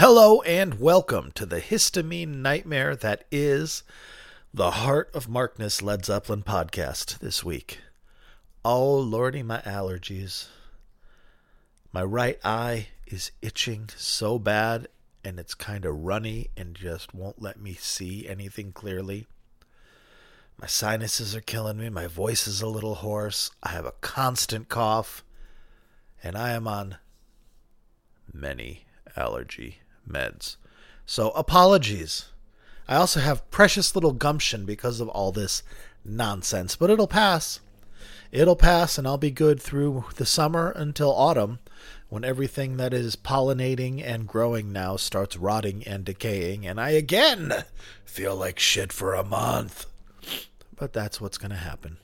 Hello and welcome to the histamine nightmare that is the Heart of Markness Led Zeppelin podcast this week. Oh, lordy, my allergies. My right eye is itching so bad and it's kind of runny and just won't let me see anything clearly. My sinuses are killing me. My voice is a little hoarse. I have a constant cough. And I am on many allergy meds. So apologies. I also have precious little gumption because of all this nonsense, but it'll pass. It'll pass, and I'll be good through the summer until autumn when everything that is pollinating and growing now starts rotting and decaying, and I again feel like shit for a month. But that's what's going to happen.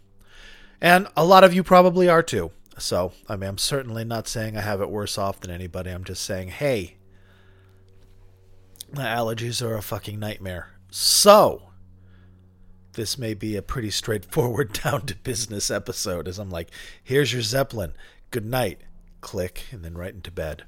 And a lot of you probably are too. So, I mean, I'm certainly not saying I have it worse off than anybody. I'm just saying, hey, my allergies are a fucking nightmare. So, this may be a pretty straightforward down to business episode as I'm like, here's your Zeppelin. Good night. Click, and then right into bed.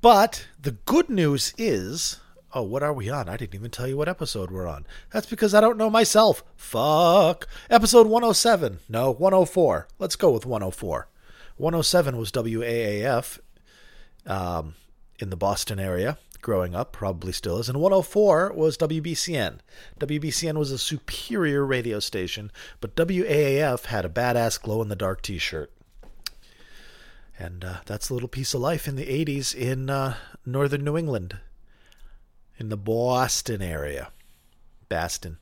But the good news is oh, what are we on? I didn't even tell you what episode we're on. That's because I don't know myself. Fuck. Episode 107. No, 104. Let's go with 104. 107 was WAAF um, in the Boston area growing up, probably still is. And 104 was WBCN. WBCN was a superior radio station, but WAAF had a badass glow in the dark t shirt. And uh, that's a little piece of life in the 80s in uh, northern New England, in the Boston area. Baston.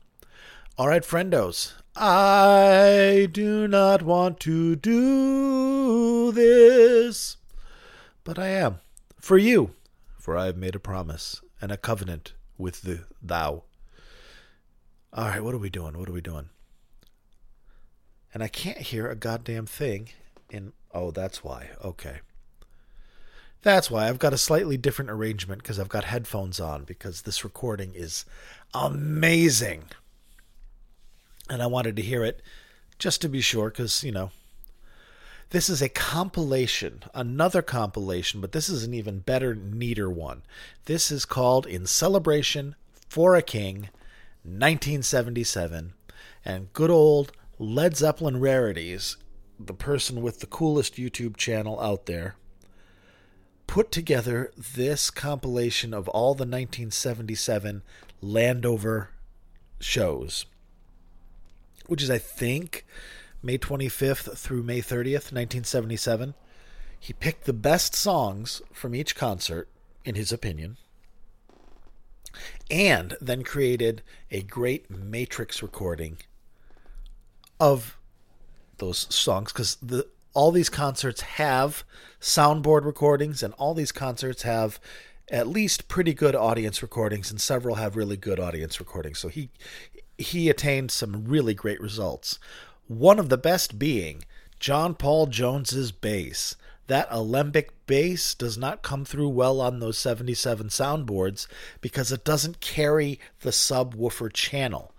All right, friendos. I do not want to do this, but I am. For you, for I have made a promise and a covenant with the thou. All right, what are we doing? What are we doing? And I can't hear a goddamn thing in. Oh, that's why. Okay. That's why I've got a slightly different arrangement because I've got headphones on because this recording is amazing. And I wanted to hear it just to be sure because, you know, this is a compilation, another compilation, but this is an even better, neater one. This is called In Celebration for a King, 1977. And good old Led Zeppelin Rarities, the person with the coolest YouTube channel out there, put together this compilation of all the 1977 Landover shows, which is, I think, May 25th through May 30th, 1977. He picked the best songs from each concert, in his opinion, and then created a great matrix recording of those songs because the all these concerts have soundboard recordings and all these concerts have at least pretty good audience recordings and several have really good audience recordings so he he attained some really great results one of the best being John Paul Jones's bass. That alembic bass does not come through well on those 77 soundboards because it doesn't carry the subwoofer channel.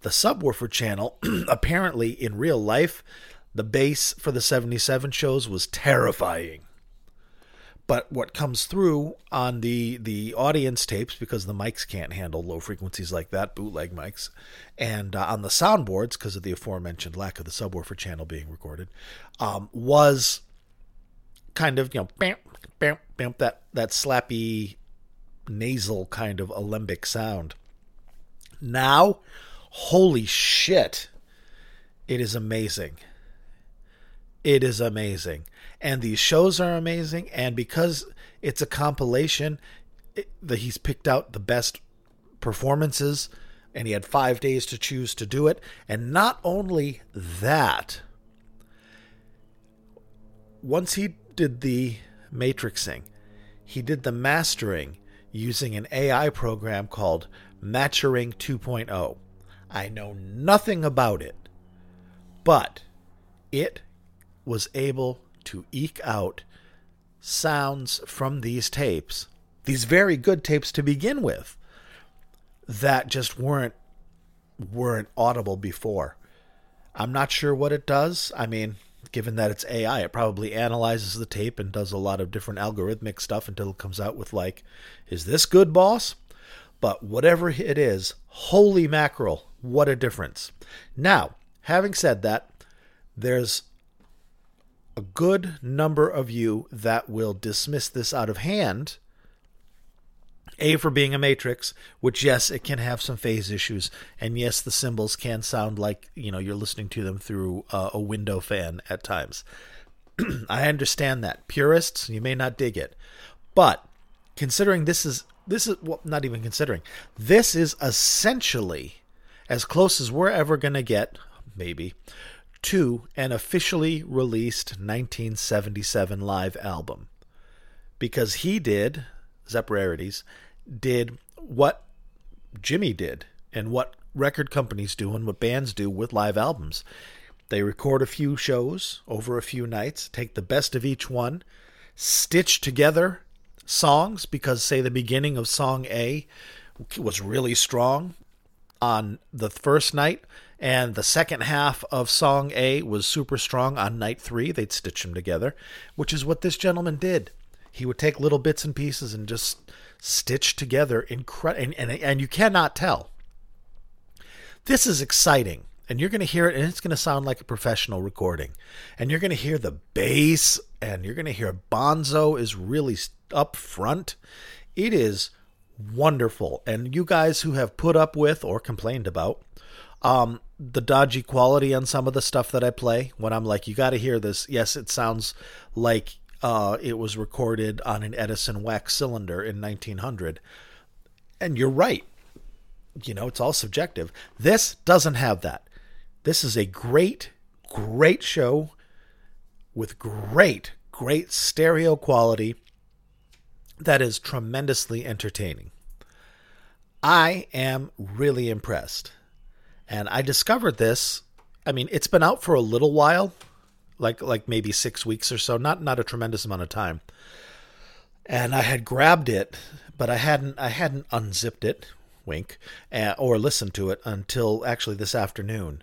The subwoofer channel, apparently in real life, the bass for the 77 shows was terrifying but what comes through on the the audience tapes because the mics can't handle low frequencies like that bootleg mics and uh, on the soundboards because of the aforementioned lack of the subwoofer channel being recorded um, was kind of you know bam, bam, bam, that that slappy nasal kind of alembic sound. Now holy shit it is amazing. It is amazing and these shows are amazing. And because it's a compilation the, he's picked out the best performances and he had five days to choose to do it. And not only that once he did the matrixing he did the mastering using an ai program called Matchering 2.0 i know nothing about it but it was able to eke out sounds from these tapes, these very good tapes to begin with, that just weren't weren't audible before. I'm not sure what it does. I mean, given that it's AI, it probably analyzes the tape and does a lot of different algorithmic stuff until it comes out with, like, is this good, boss? But whatever it is, holy mackerel, what a difference. Now, having said that, there's a good number of you that will dismiss this out of hand a for being a matrix, which yes, it can have some phase issues, and yes, the cymbals can sound like you know you're listening to them through uh, a window fan at times. I understand that purists, you may not dig it, but considering this is this is well, not even considering this is essentially as close as we're ever going to get, maybe, to an officially released 1977 live album, because he did Zepp Rarities did what Jimmy did and what record companies do and what bands do with live albums. They record a few shows over a few nights, take the best of each one, stitch together songs because, say, the beginning of song A was really strong on the first night, and the second half of song A was super strong on night three. They'd stitch them together, which is what this gentleman did. He would take little bits and pieces and just stitch together incredible and, and, and you cannot tell this is exciting and you're going to hear it and it's going to sound like a professional recording and you're going to hear the bass and you're going to hear bonzo is really up front it is wonderful and you guys who have put up with or complained about um, the dodgy quality on some of the stuff that i play when i'm like you got to hear this yes it sounds like uh, it was recorded on an Edison wax cylinder in 1900. And you're right. You know, it's all subjective. This doesn't have that. This is a great, great show with great, great stereo quality that is tremendously entertaining. I am really impressed. And I discovered this. I mean, it's been out for a little while like like maybe six weeks or so, not not a tremendous amount of time. And I had grabbed it, but I hadn't I hadn't unzipped it, wink, uh, or listened to it until actually this afternoon.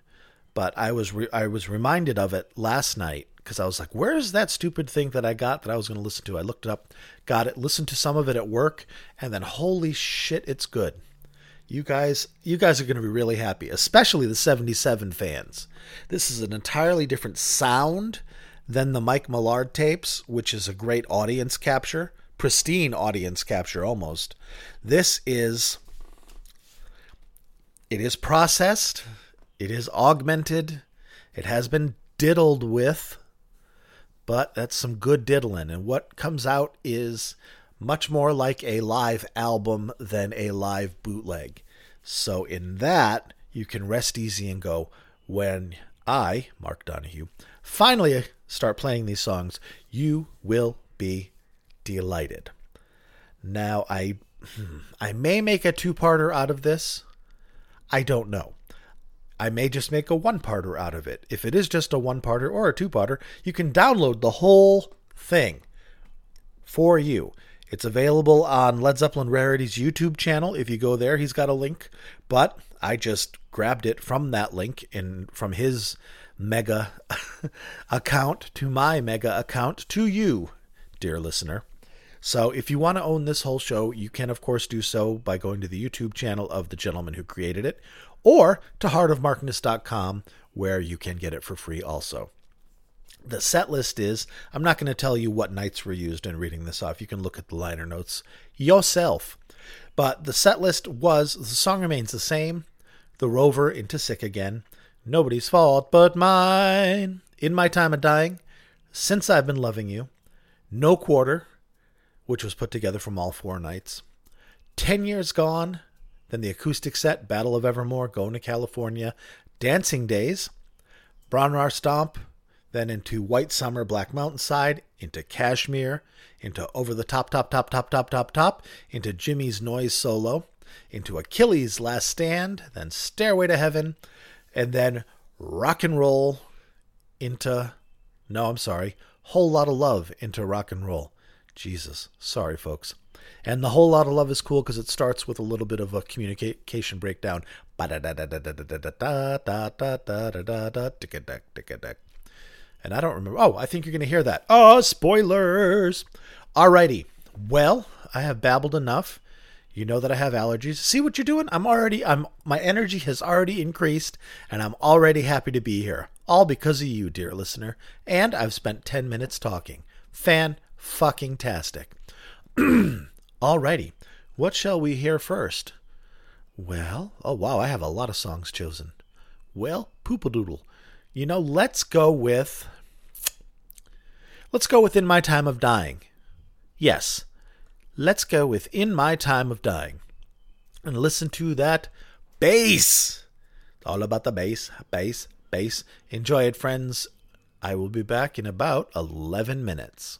But I was re- I was reminded of it last night because I was like, "Where's that stupid thing that I got that I was going to listen to?" I looked it up, got it, listened to some of it at work, and then holy shit, it's good you guys you guys are going to be really happy especially the 77 fans. This is an entirely different sound than the mike millard tapes which is a great audience capture pristine audience capture almost. This is it is processed it is augmented it has been diddled with but that's some good diddling. And what comes out is much more like a live album than a live bootleg. So, in that, you can rest easy and go, when I, Mark Donahue, finally start playing these songs, you will be delighted. Now, I, hmm, I may make a two parter out of this. I don't know. I may just make a one parter out of it. If it is just a one parter or a two parter, you can download the whole thing for you. It's available on Led Zeppelin Rarities YouTube channel. If you go there, he's got a link. But I just grabbed it from that link and from his mega account to my mega account to you, dear listener. So if you want to own this whole show, you can of course do so by going to the YouTube channel of the gentleman who created it, or to heartofmarkness.com where you can get it for free also. The set list is I'm not going to tell you what nights were used in reading this off. You can look at the liner notes yourself. But the set list was the song remains the same. The Rover into Sick Again. Nobody's fault but mine. In My Time of Dying. Since I've Been Loving You. No Quarter, which was put together from all four nights. Ten Years Gone. Then the acoustic set, Battle of Evermore, Going to California. Dancing Days. Bron-Y-Aur Stomp, then into White Summer, Black Mountainside, into Kashmir, into Over the Top, Top, Top, Top, Top, Top, Top, into Jimmy's Noise Solo, into Achilles' Last Stand, then Stairway to Heaven, and then Rock and Roll into, no, I'm sorry, Whole Lot of Love into Rock and Roll. Jesus, sorry, folks. And the whole lot of love is cool because it starts with a little bit of a communication breakdown. And I don't remember. Oh, I think you're going to hear that. Oh, spoilers. Alrighty. Well, I have babbled enough. You know that I have allergies. See what you're doing? I'm already I'm my energy has already increased and I'm already happy to be here. All because of you, dear listener. And I've spent 10 minutes talking. Fan fucking tastic. Alrighty. What shall we hear first? Well, oh wow, I have a lot of songs chosen. Well, poopadoodle. You know, let's go with Let's go within My Time of Dying. Yes, let's go within My Time of Dying and listen to that bass. All about the bass, bass, bass. Enjoy it, friends. I will be back in about 11 minutes.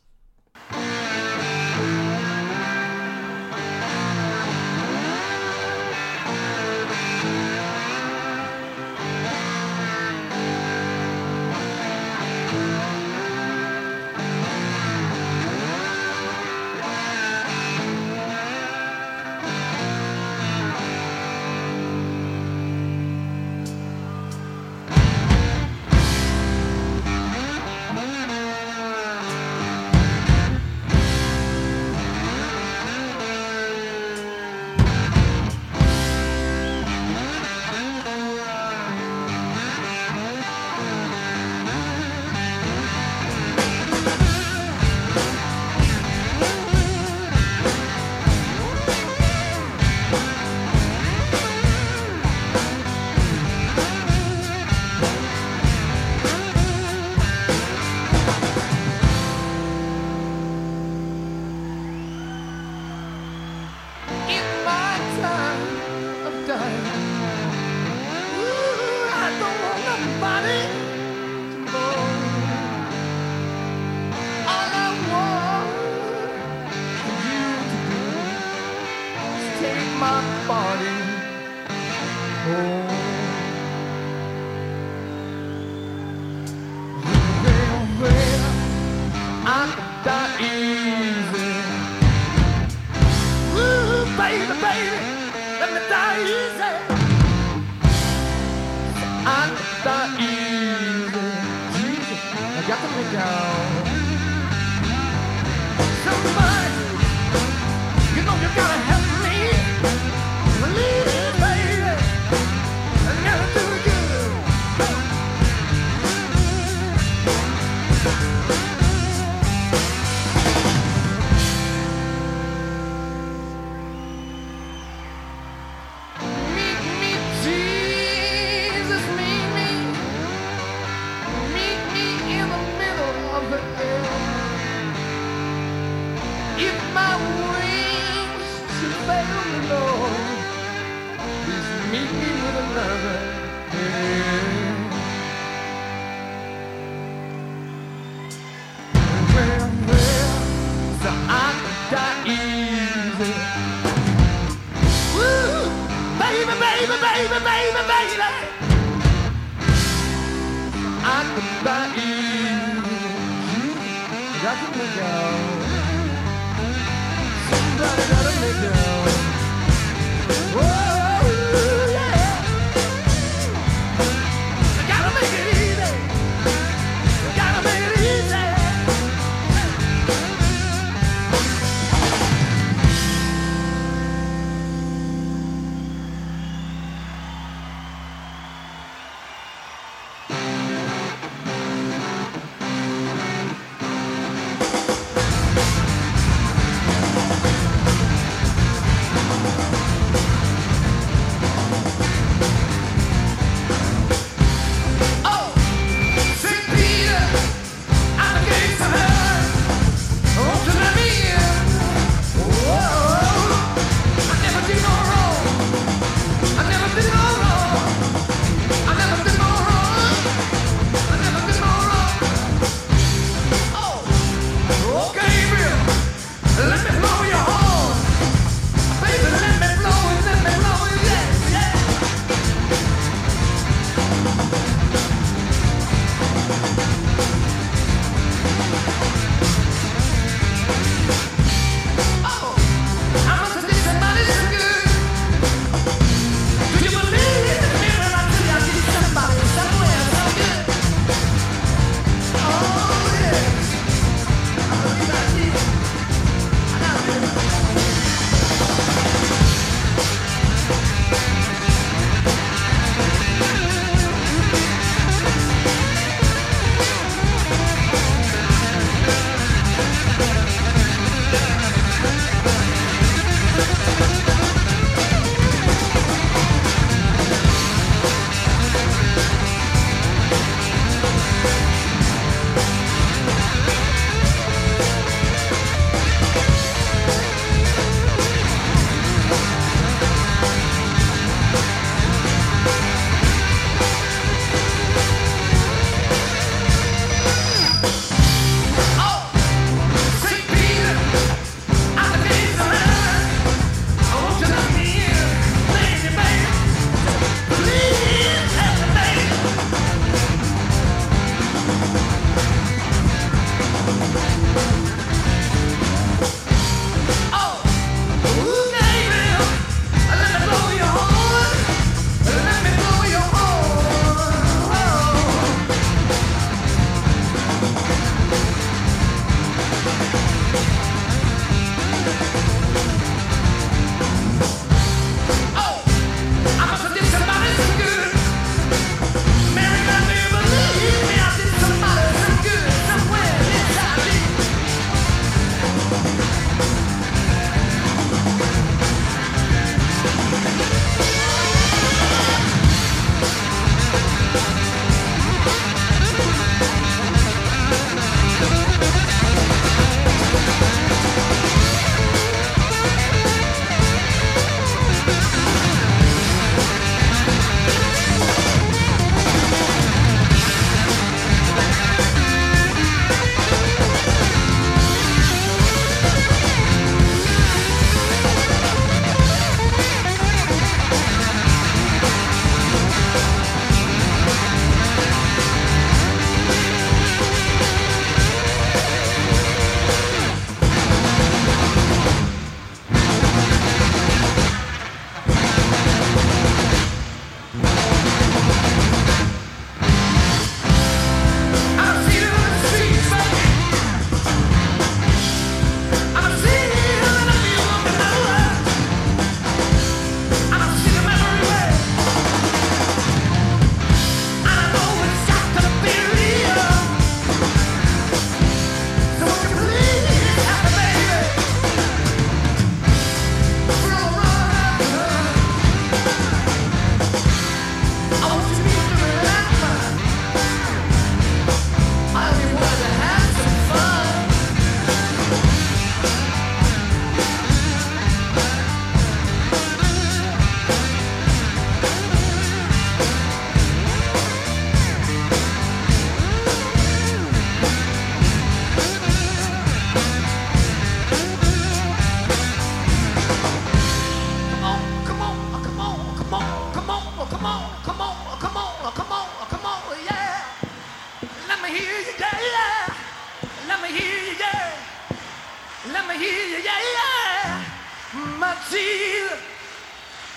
My teeth,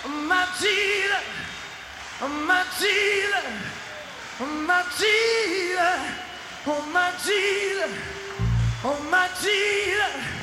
my teeth, my teeth, my teeth,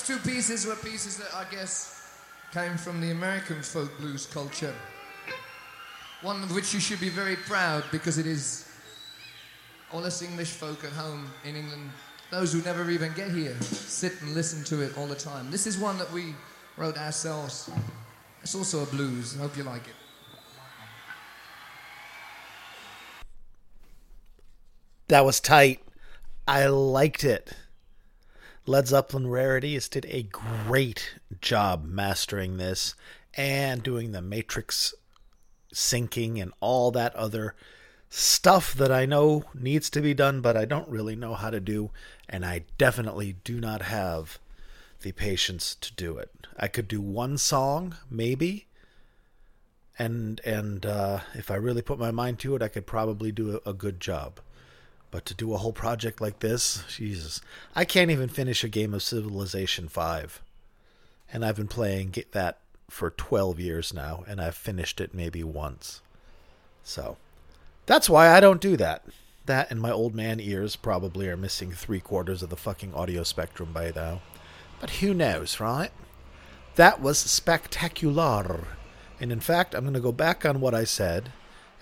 those two pieces were pieces that I guess came from the American folk blues culture. One of which you should be very proud because it is all us English folk at home in England, those who never even get here, sit and listen to it all the time. This is one that we wrote ourselves. It's also a blues. I hope you like it. That was tight. I liked it. Led Zeppelin Rarities did a great job mastering this and doing the matrix syncing and all that other stuff that I know needs to be done, but I don't really know how to do, and I definitely do not have the patience to do it. I could do one song, maybe, and and uh, if I really put my mind to it, I could probably do a, a good job. But to do a whole project like this, Jesus, I can't even finish a game of Civilization Five, and I've been playing that for twelve years now, and I've finished it maybe once. So that's why I don't do that. That and my old man ears probably are missing three quarters of the fucking audio spectrum by now. But who knows, right? That was spectacular. And in fact, I'm going to go back on what I said,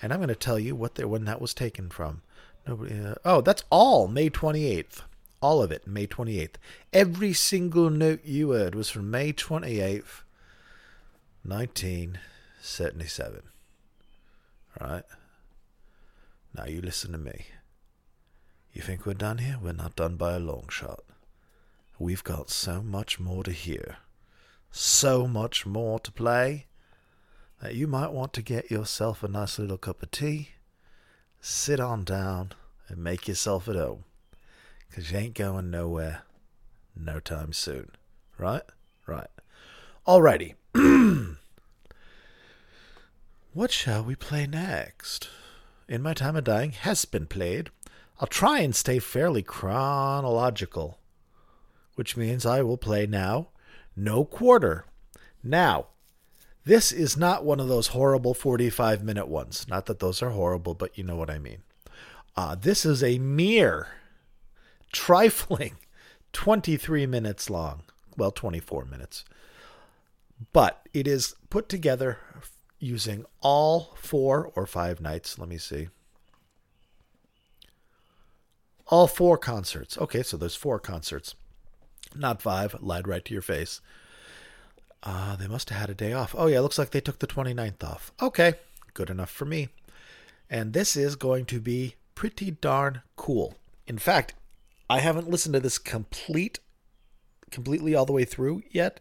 and I'm going to tell you what there when that was taken from. Nobody. Uh, oh, that's all May 28th. All of it, May 28th. Every single note you heard was from May 28th, 1977. Right? Now you listen to me. You think we're done here? We're not done by a long shot. We've got so much more to hear, so much more to play, that you might want to get yourself a nice little cup of tea, sit on down, and make yourself at home because you ain't going nowhere no time soon. Right? Right. Alrighty. what shall we play next? In My Time of Dying has been played. I'll try and stay fairly chronological, which means I will play now No Quarter. Now, this is not one of those horrible 45 minute ones. Not that those are horrible, but you know what I mean. Uh, this is a mere trifling 23 minutes long. Well, 24 minutes. But it is put together using all four or five nights. Let me see. All four concerts. Okay, so there's four concerts. Not five. Lied right to your face. Uh, they must have had a day off. Oh, yeah, looks like they took the 29th off. Okay, good enough for me. And this is going to be pretty darn cool. In fact, I haven't listened to this complete completely all the way through yet,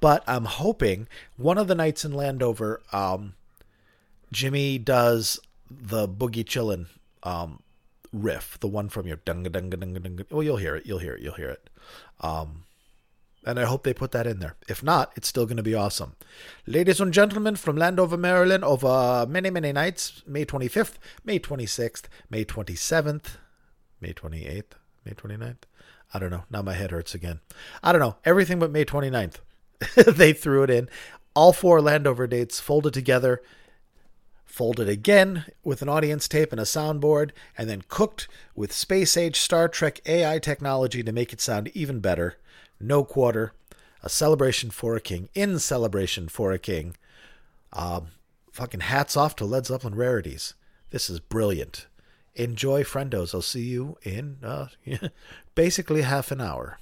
but I'm hoping one of the nights in Landover, um, Jimmy does the Boogie Chillin' um, riff, the one from your dunga dunga dunga dunga. Well, you'll hear it. You'll hear it. You'll hear it. Um, and I hope they put that in there. If not, it's still going to be awesome. Ladies and gentlemen, from Landover, Maryland, over many, many nights May 25th, May 26th, May 27th, May 28th, May 29th. I don't know. Now my head hurts again. I don't know. Everything but May 29th. they threw it in. All four Landover dates folded together, folded again with an audience tape and a soundboard, and then cooked with space age Star Trek AI technology to make it sound even better. No quarter. A celebration for a king. In celebration for a king. Um, fucking hats off to Led Zeppelin Rarities. This is brilliant. Enjoy, friendos. I'll see you in uh, basically half an hour.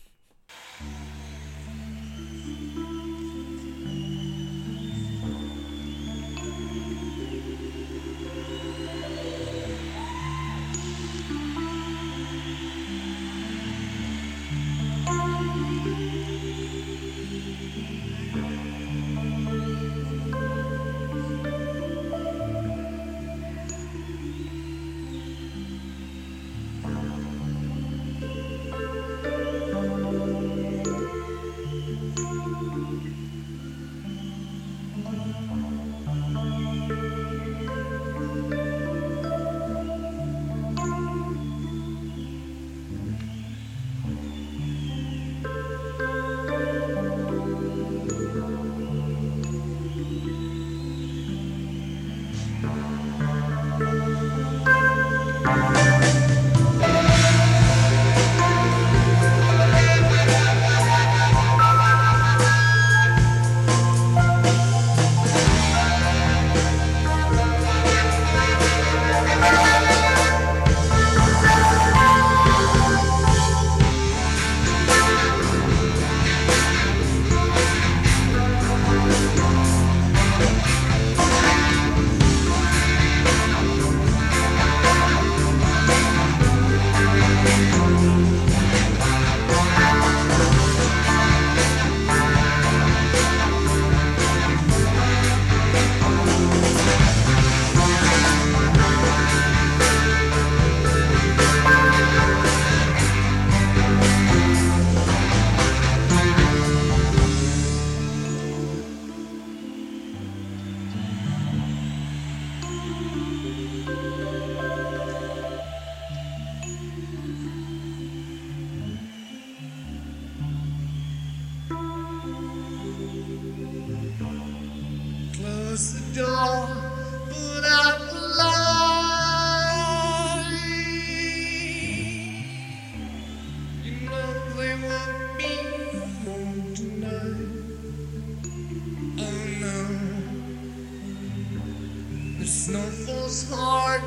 Lord.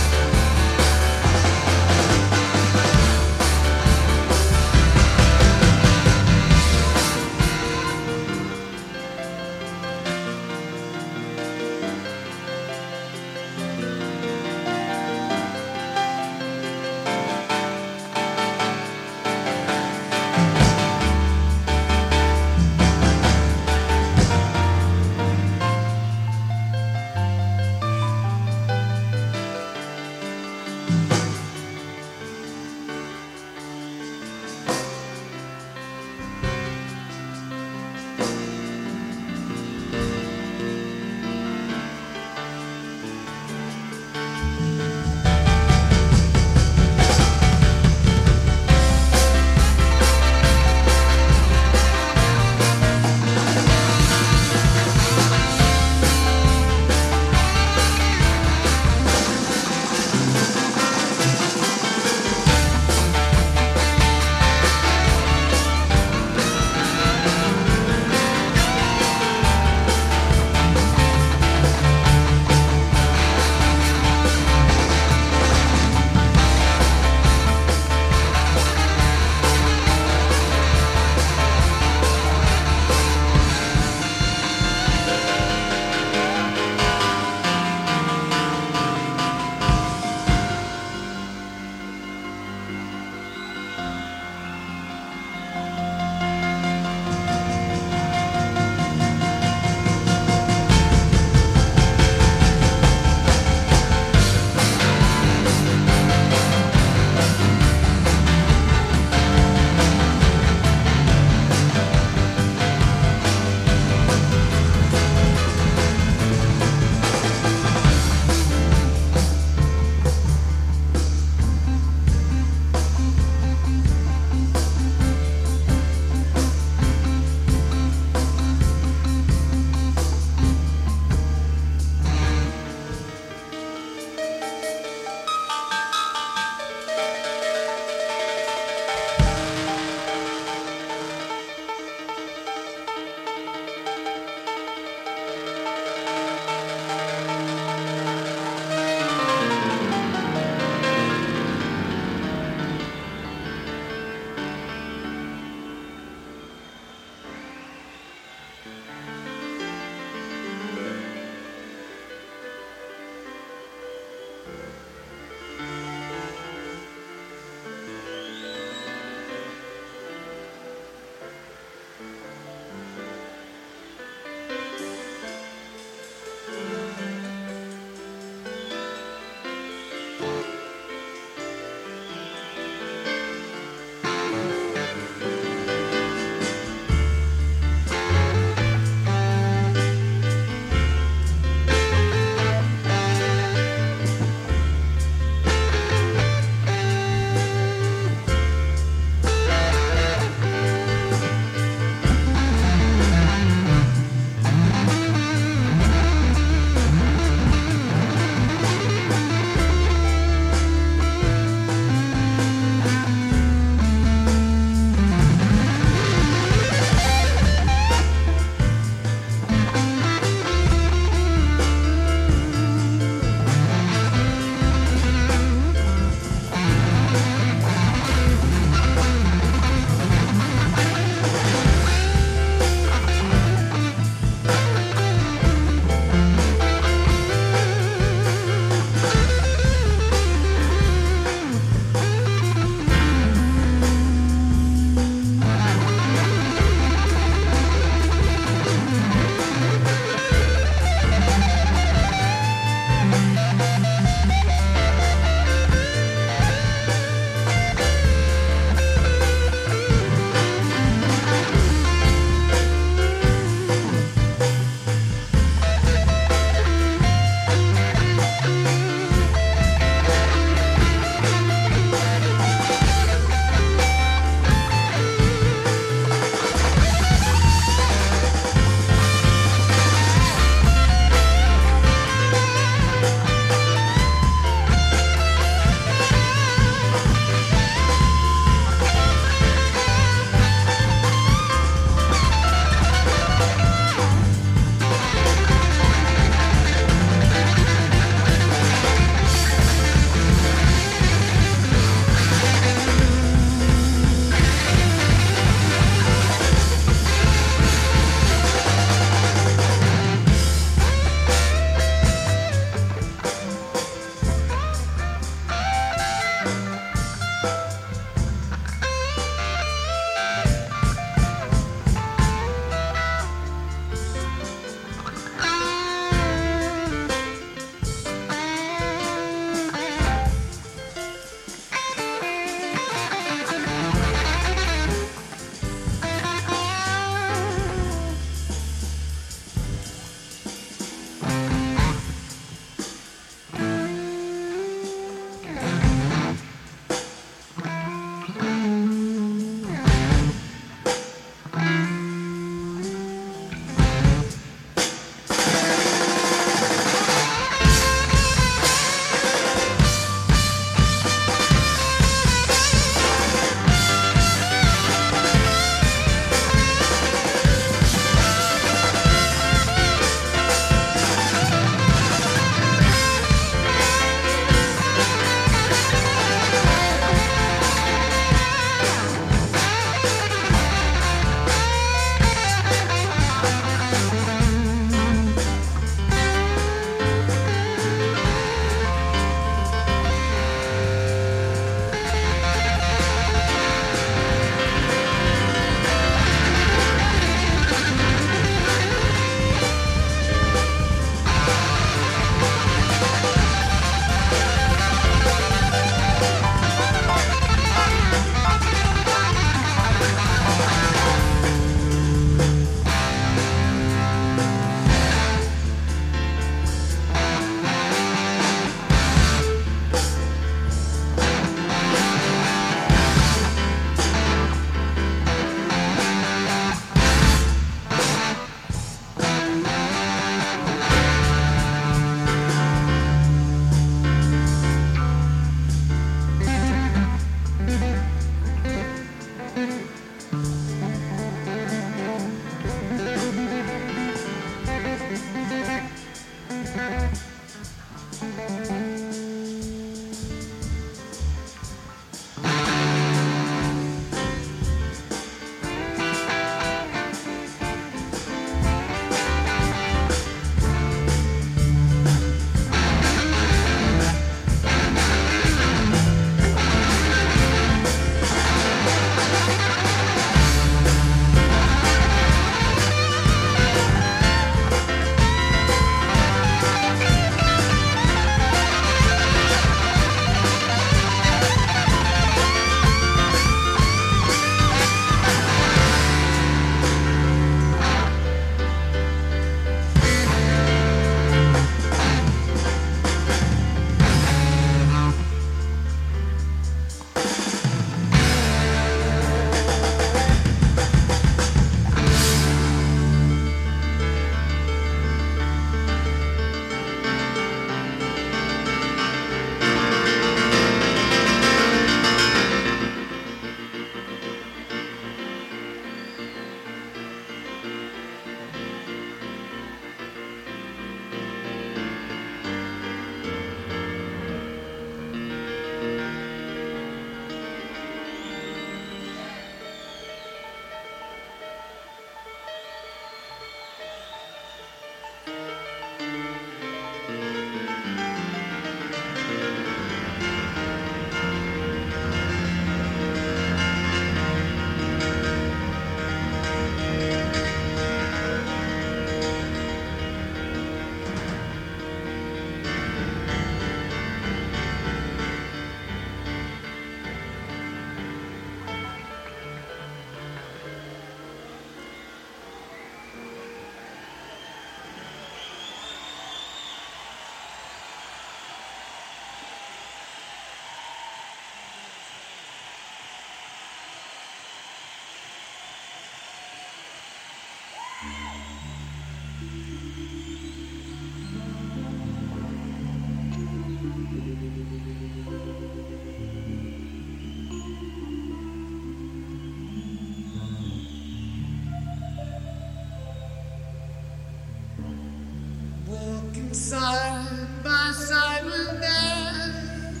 Side by side with death.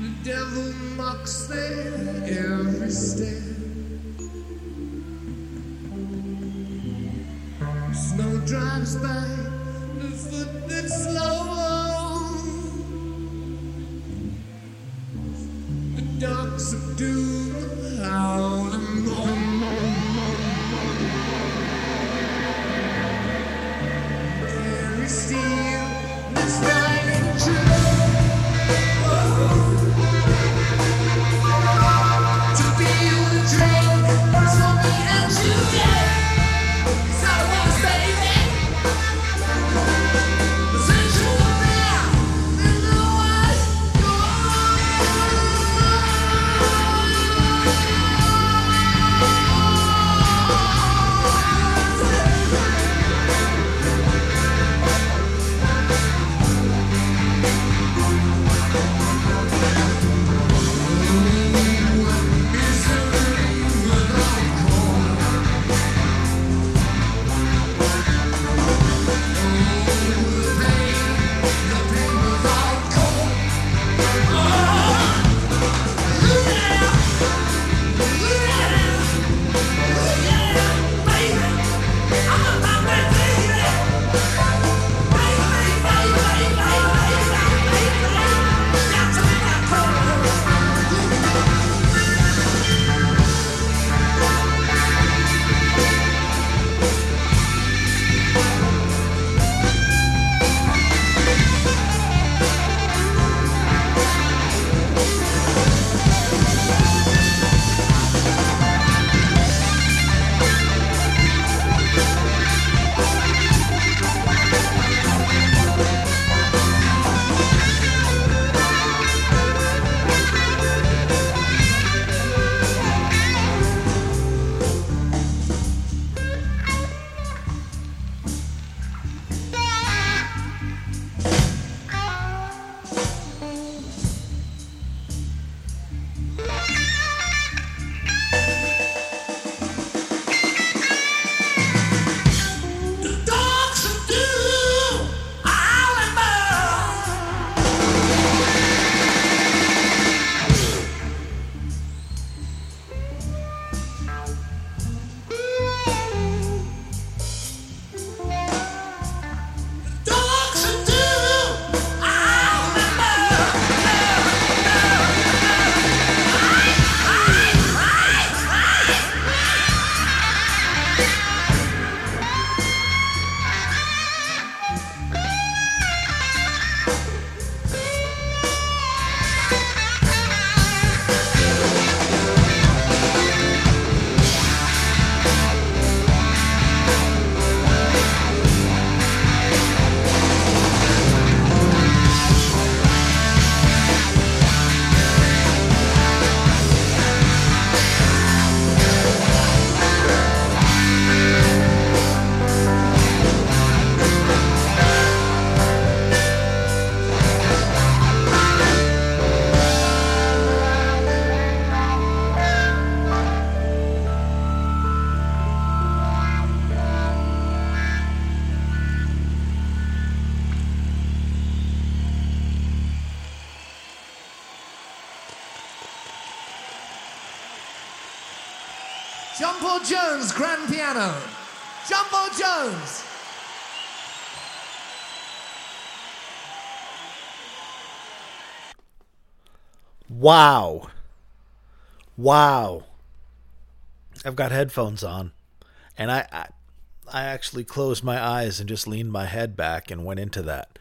The devil mocks their every step. Snow drives by the foot that's slow. The dogs of doom howl Wow. Wow. I've got headphones on. And I, I I actually closed my eyes and just leaned my head back and went into that.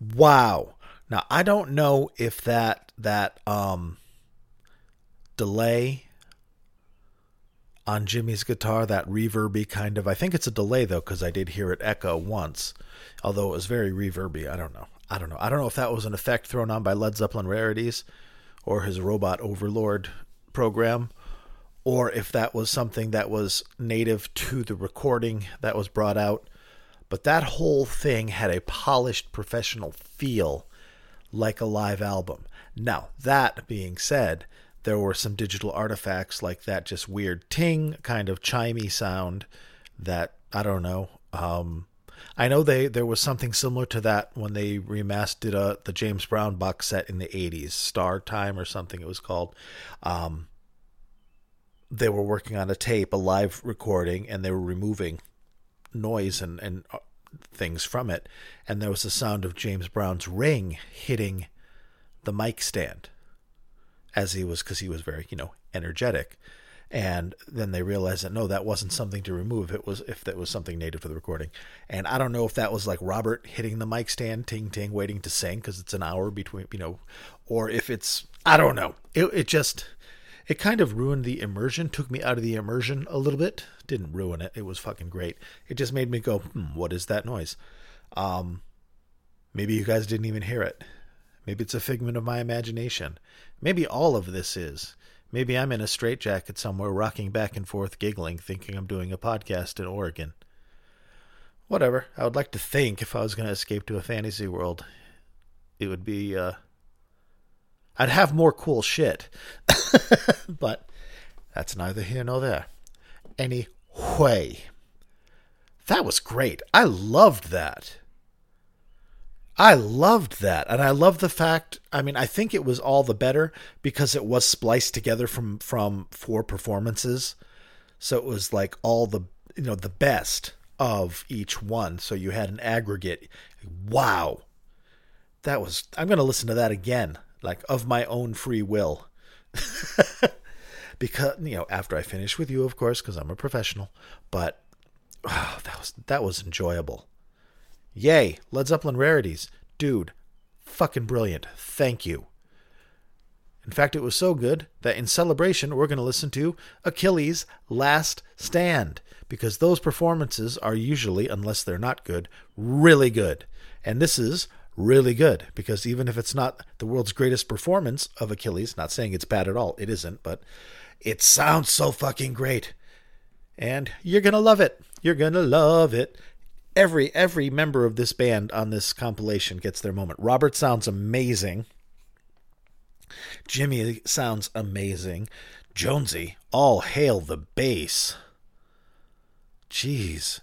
Wow. Now I don't know if that that um delay on Jimmy's guitar, that reverby kind of I think it's a delay though, because I did hear it echo once. Although it was very reverby. I don't know. I don't know. I don't know if that was an effect thrown on by Led Zeppelin Rarities or his Robot Overlord program, or if that was something that was native to the recording that was brought out. But that whole thing had a polished professional feel like a live album. Now, that being said, there were some digital artifacts like that just weird ting kind of chimey sound that I don't know. Um, I know they there was something similar to that when they remastered uh, the James Brown box set in the 80s, Star Time or something it was called. Um, they were working on a tape, a live recording, and they were removing noise and, and uh, things from it. And there was the sound of James Brown's ring hitting the mic stand as he was, because he was very, you know, energetic. And then they realized that no, that wasn't something to remove. It was if that was something native to the recording. And I don't know if that was like Robert hitting the mic stand, ting ting, waiting to sing because it's an hour between, you know, or if it's I don't know. It it just it kind of ruined the immersion, took me out of the immersion a little bit. Didn't ruin it. It was fucking great. It just made me go, hmm, what is that noise? Um, maybe you guys didn't even hear it. Maybe it's a figment of my imagination. Maybe all of this is. Maybe I'm in a straitjacket somewhere, rocking back and forth, giggling, thinking I'm doing a podcast in Oregon. Whatever. I would like to think if I was going to escape to a fantasy world, it would be uh, I'd have more cool shit. but that's neither here nor there. Anyway, that was great. I loved that. I loved that. And I love the fact, I mean, I think it was all the better because it was spliced together from from four performances. So it was like all the, you know, the best of each one. So you had an aggregate. Wow. That was I'm going to listen to that again like of my own free will. because you know, after I finish with you, of course, because I'm a professional. But oh, that was that was enjoyable. Yay, Led Zeppelin rarities, dude, fucking brilliant. Thank you. In fact, it was so good that in celebration, we're going to listen to Achilles' Last Stand because those performances are usually, unless they're not good, really good. And this is really good because even if it's not the world's greatest performance of Achilles, not saying it's bad at all, it isn't, but it sounds so fucking great. And you're going to love it. You're going to love it. Every every member of this band on this compilation gets their moment. Robert sounds amazing. Jimmy sounds amazing. Jonesy, all hail the bass. Jeez.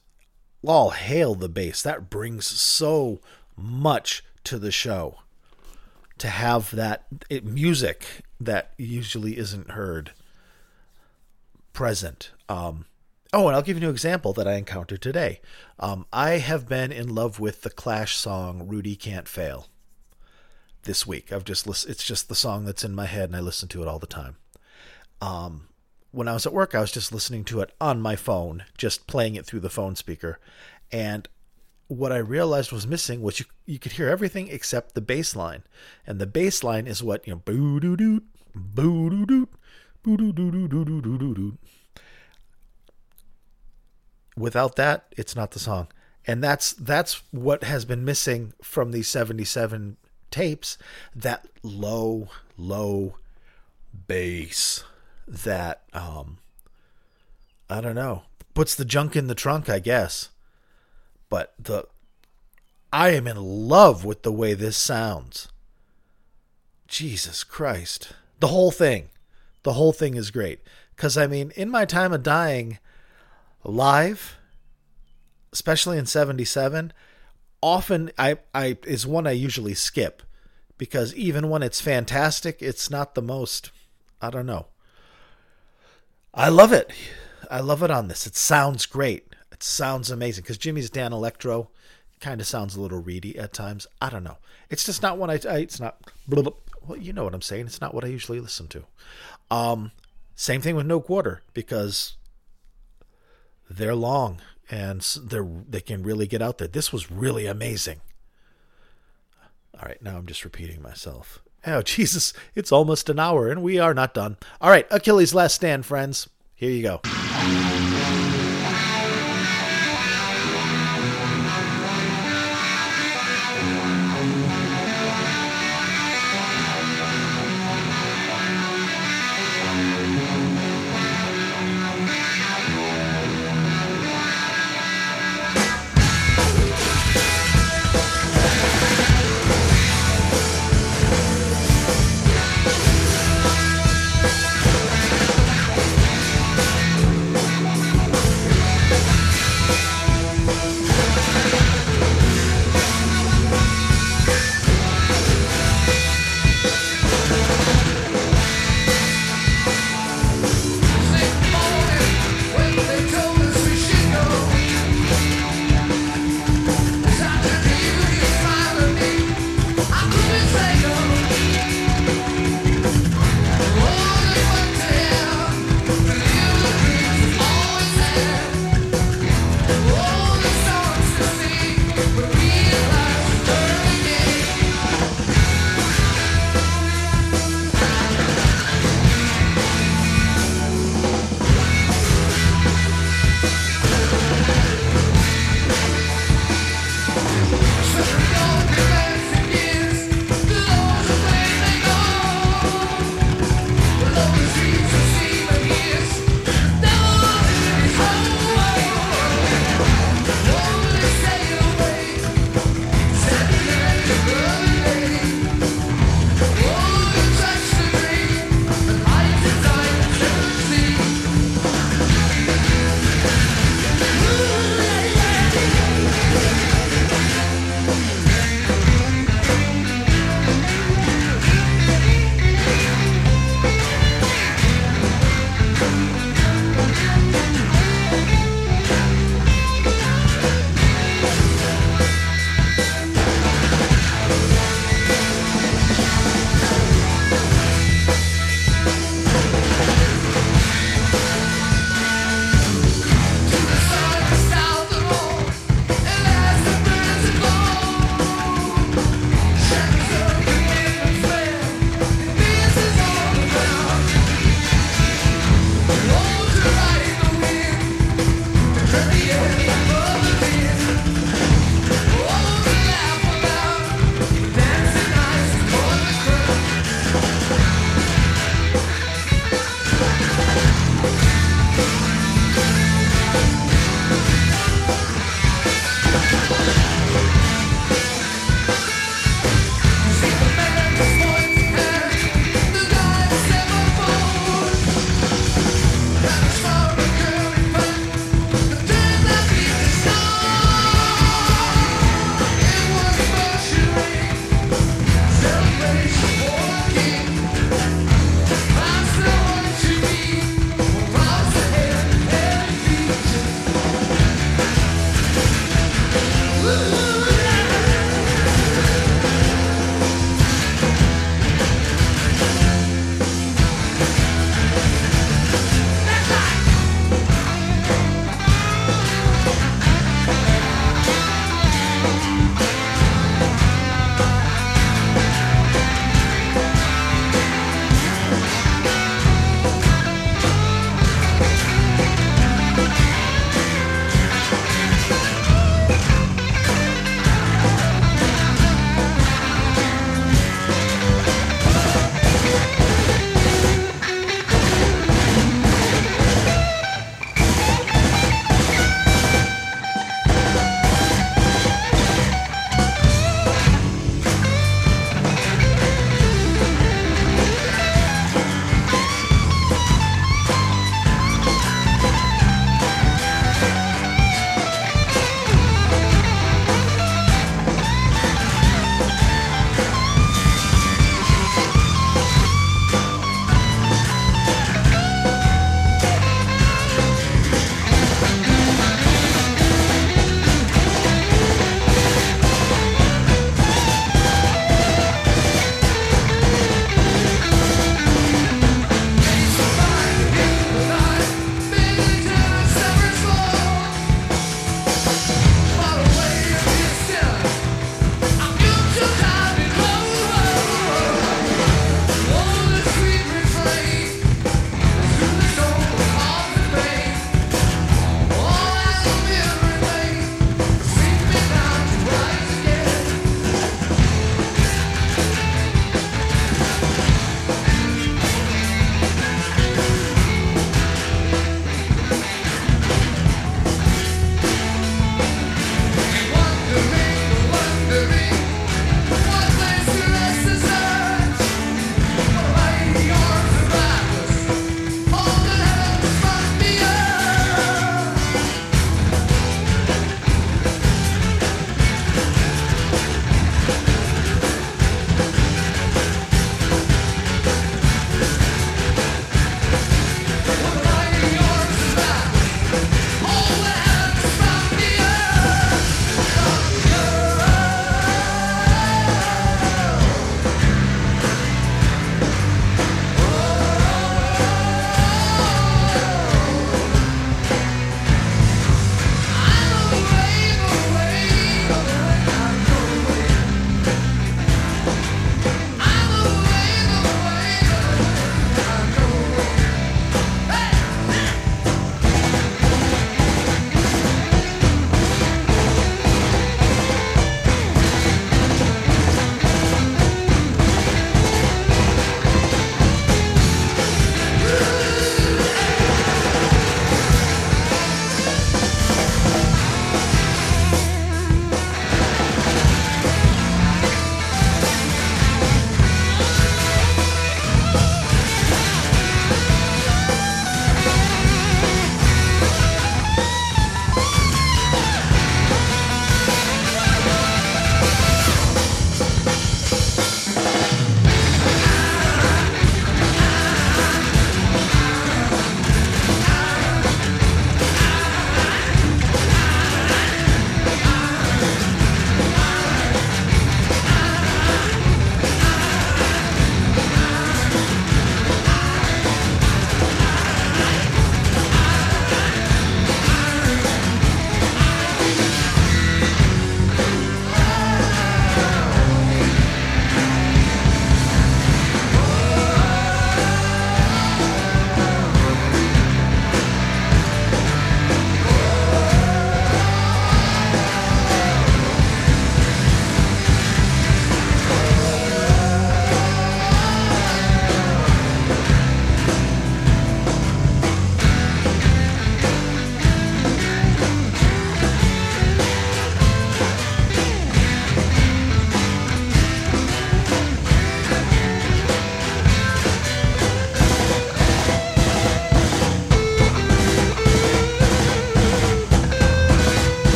All hail the bass. That brings so much to the show to have that it, music that usually isn't heard present. Um, oh, and I'll give you an example that I encountered today. Um, I have been in love with the Clash song "Rudy Can't Fail." This week, I've just listened. It's just the song that's in my head, and I listen to it all the time. Um, when I was at work, I was just listening to it on my phone, just playing it through the phone speaker, and what I realized was missing was you you could hear everything except the bass line, and the bass line is what you know boo doo doo boo doo doo boo doo doo doo doo doo doo doo. Without that, it's not the song, and that's that's what has been missing from these '77 tapes. That low low bass that um I don't know puts the junk in the trunk, I guess but the I am in love with the way this sounds. Jesus Christ. The whole thing. The whole thing is great. Because, I mean, in my time of dying, live, especially in 77, often I, I is one I usually skip. Because even when it's fantastic, it's not the most, I don't know. I love it. I love it on this. It sounds great. It sounds amazing because Jimmy's Danelectro kind of sounds a little reedy at times. I don't know. It's just not what I. I it's not. Blah, blah, well, you know what I'm saying. It's not what I usually listen to. Um, same thing with No Quarter because they're long and they're they can really get out there. This was really amazing. All right, now I'm just repeating myself. Oh Jesus, it's almost an hour and we are not done. All right, Achilles' last stand, friends. Here you go.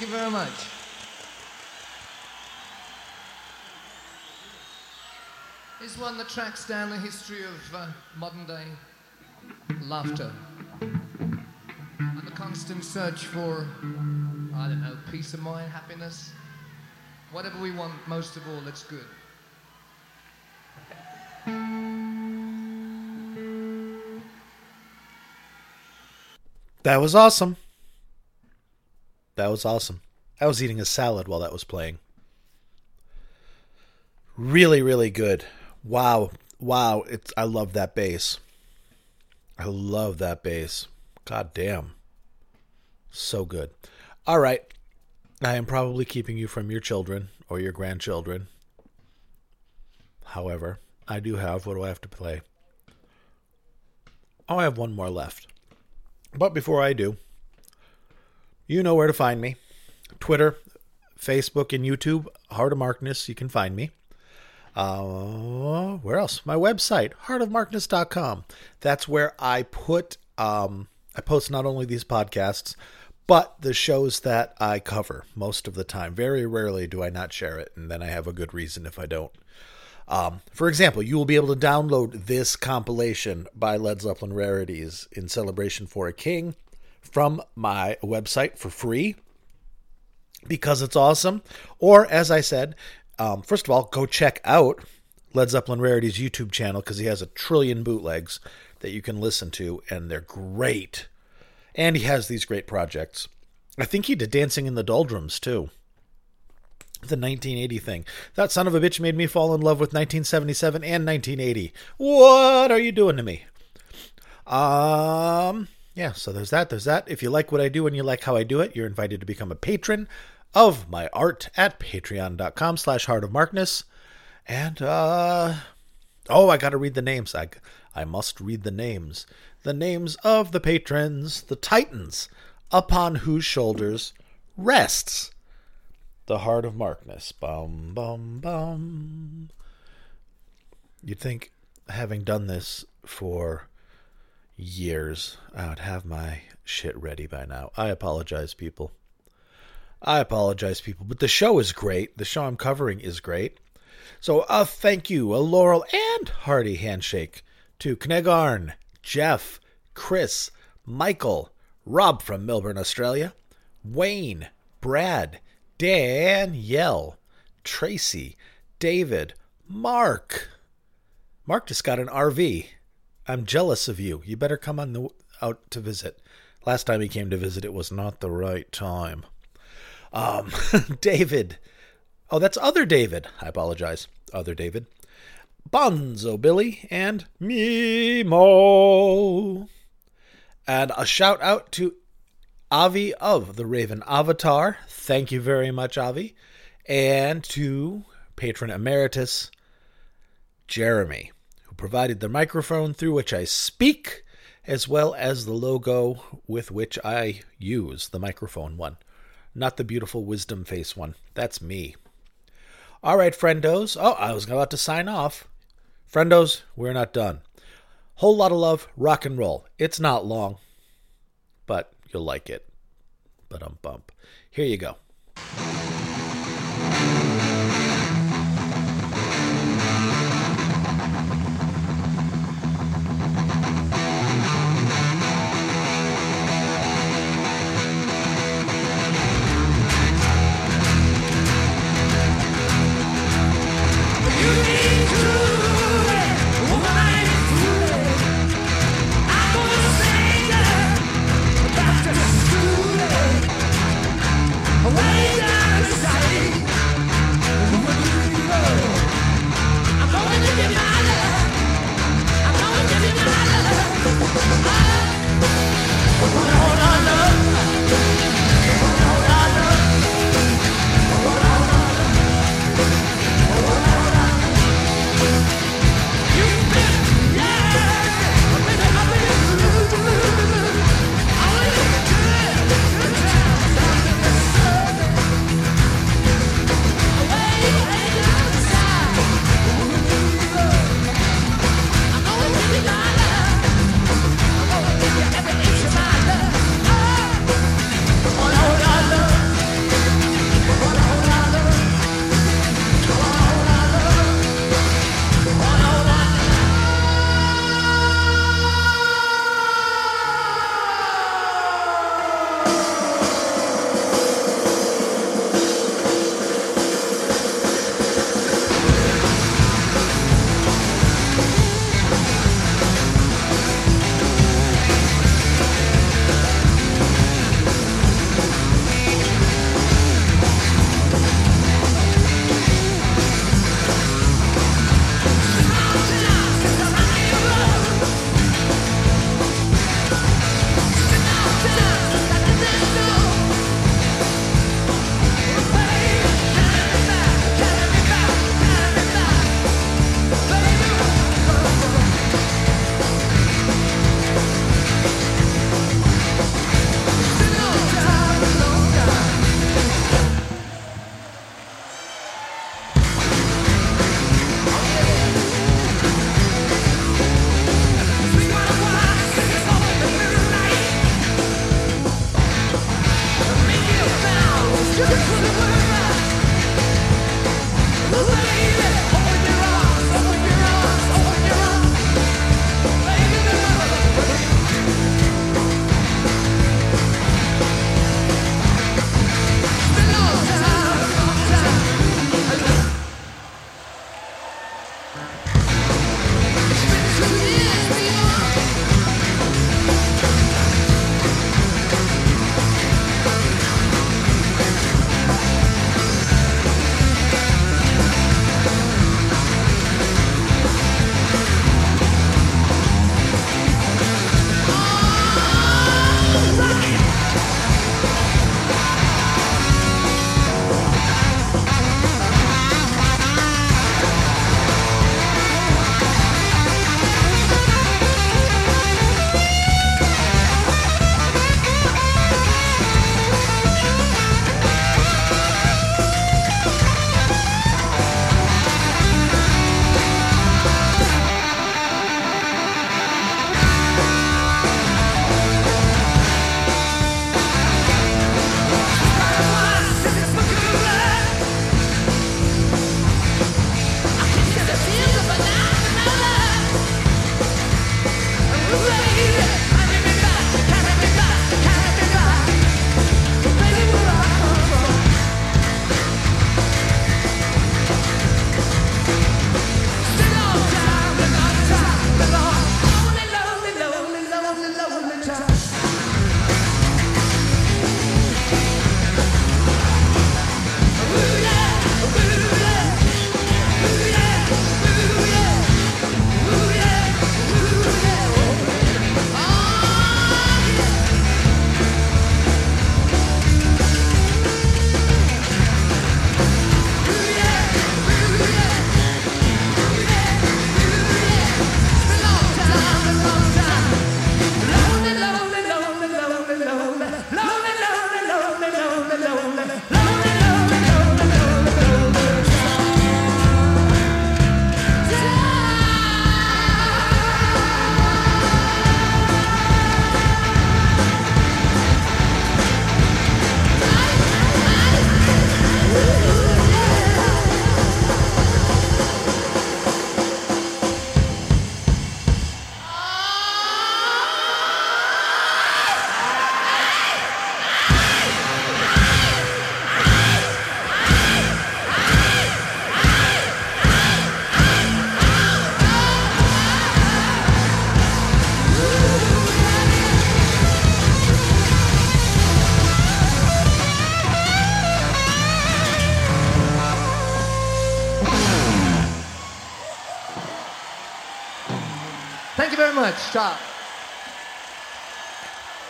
Thank you very much. Is one that tracks down the history of uh, modern day laughter and the constant search for, I don't know, peace of mind, happiness, whatever we want most of all that's good. That was awesome. That was awesome. I was eating a salad while that was playing. Really, really good. Wow. Wow. It's I love that bass. I love that bass. God damn. So good. All right. I am probably keeping you from your children or your grandchildren. However, I do have what do I have to play? Oh, I have one more left. But before I do, you know where to find me Twitter, Facebook, and YouTube. Heart of Markness, you can find me. Uh, where else? My website, heartofmarkness.com. That's where I put, um, I post not only these podcasts, but the shows that I cover most of the time. Very rarely do I not share it, and then I have a good reason if I don't. Um, for example, you will be able to download this compilation by Led Zeppelin Rarities in celebration for a king from my website for free because it's awesome. Or, as I said, um, first of all, go check out Led Zeppelin Rarities YouTube channel because he has a trillion bootlegs that you can listen to, and they're great. And he has these great projects. I think he did Dancing in the Doldrums too the 1980 thing. That son of a bitch made me fall in love with 1977 and 1980. What are you doing to me? Um, yeah, so there's that. There's that. If you like what I do and you like how I do it, you're invited to become a patron of my art at patreon.com slash heart of markness. And, uh, oh, I got to read the names. I, I must read the names. The names of the patrons, the titans, upon whose shoulders rests the heart of Markness. Bum, bum, bum. You'd think, having done this for years, I would have my shit ready by now. I apologize, people. I apologize, people. But the show is great. The show I'm covering is great. So, a thank you, a laurel and hearty handshake to Knegarn, Jeff, Chris, Michael, Rob from Melbourne, Australia, Wayne, Brad, Danielle, Tracy, David, Mark. Mark just got an RV. I'm jealous of you. You better come on the, out to visit. Last time he came to visit, it was not the right time. Um, David. Oh, that's other David. I apologize. Other David. Bonzo Billy and Mimo. And a shout out to Avi of the Raven Avatar. Thank you very much, Avi. And to patron emeritus Jeremy, provided the microphone through which I speak, as well as the logo with which I use the microphone one, not the beautiful wisdom face one. That's me. All right, friendos. Oh, I was about to sign off. Friendos, we're not done. Whole lot of love, rock and roll. It's not long, but You'll like it. But um bump. Here you go.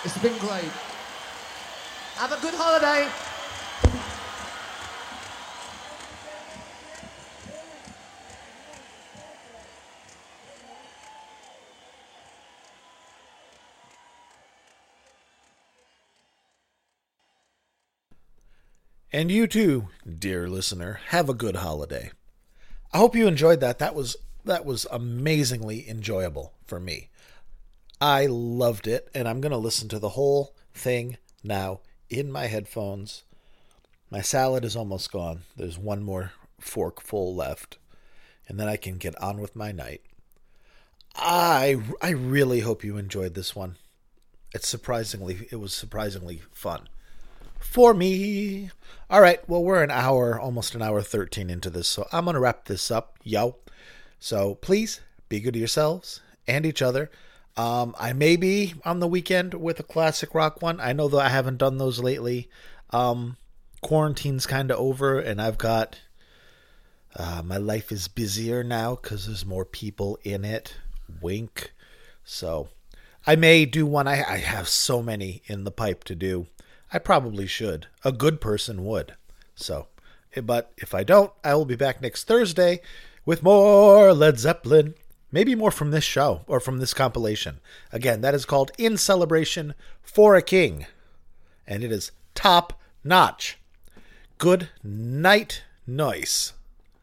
It's been great. Have a good holiday. And you too, dear listener, have a good holiday. I hope you enjoyed that. That was that was amazingly enjoyable for me. I loved it and I'm going to listen to the whole thing now in my headphones. My salad is almost gone. There's one more forkful left and then I can get on with my night. I I really hope you enjoyed this one. It's surprisingly it was surprisingly fun for me. All right, well, we're an hour, almost an hour 13 into this, so I'm going to wrap this up, yo. So please be good to yourselves and each other. Um, I may be on the weekend with a classic rock one. I know that I haven't done those lately. Um, quarantine's kind of over, and I've got uh, my life is busier now because there's more people in it. Wink. So I may do one. I, I have so many in the pipe to do. I probably should. A good person would. So, but if I don't, I will be back next Thursday with more Led Zeppelin. Maybe more from this show or from this compilation. Again, that is called In Celebration for a King. And it is top notch. Good night, noise.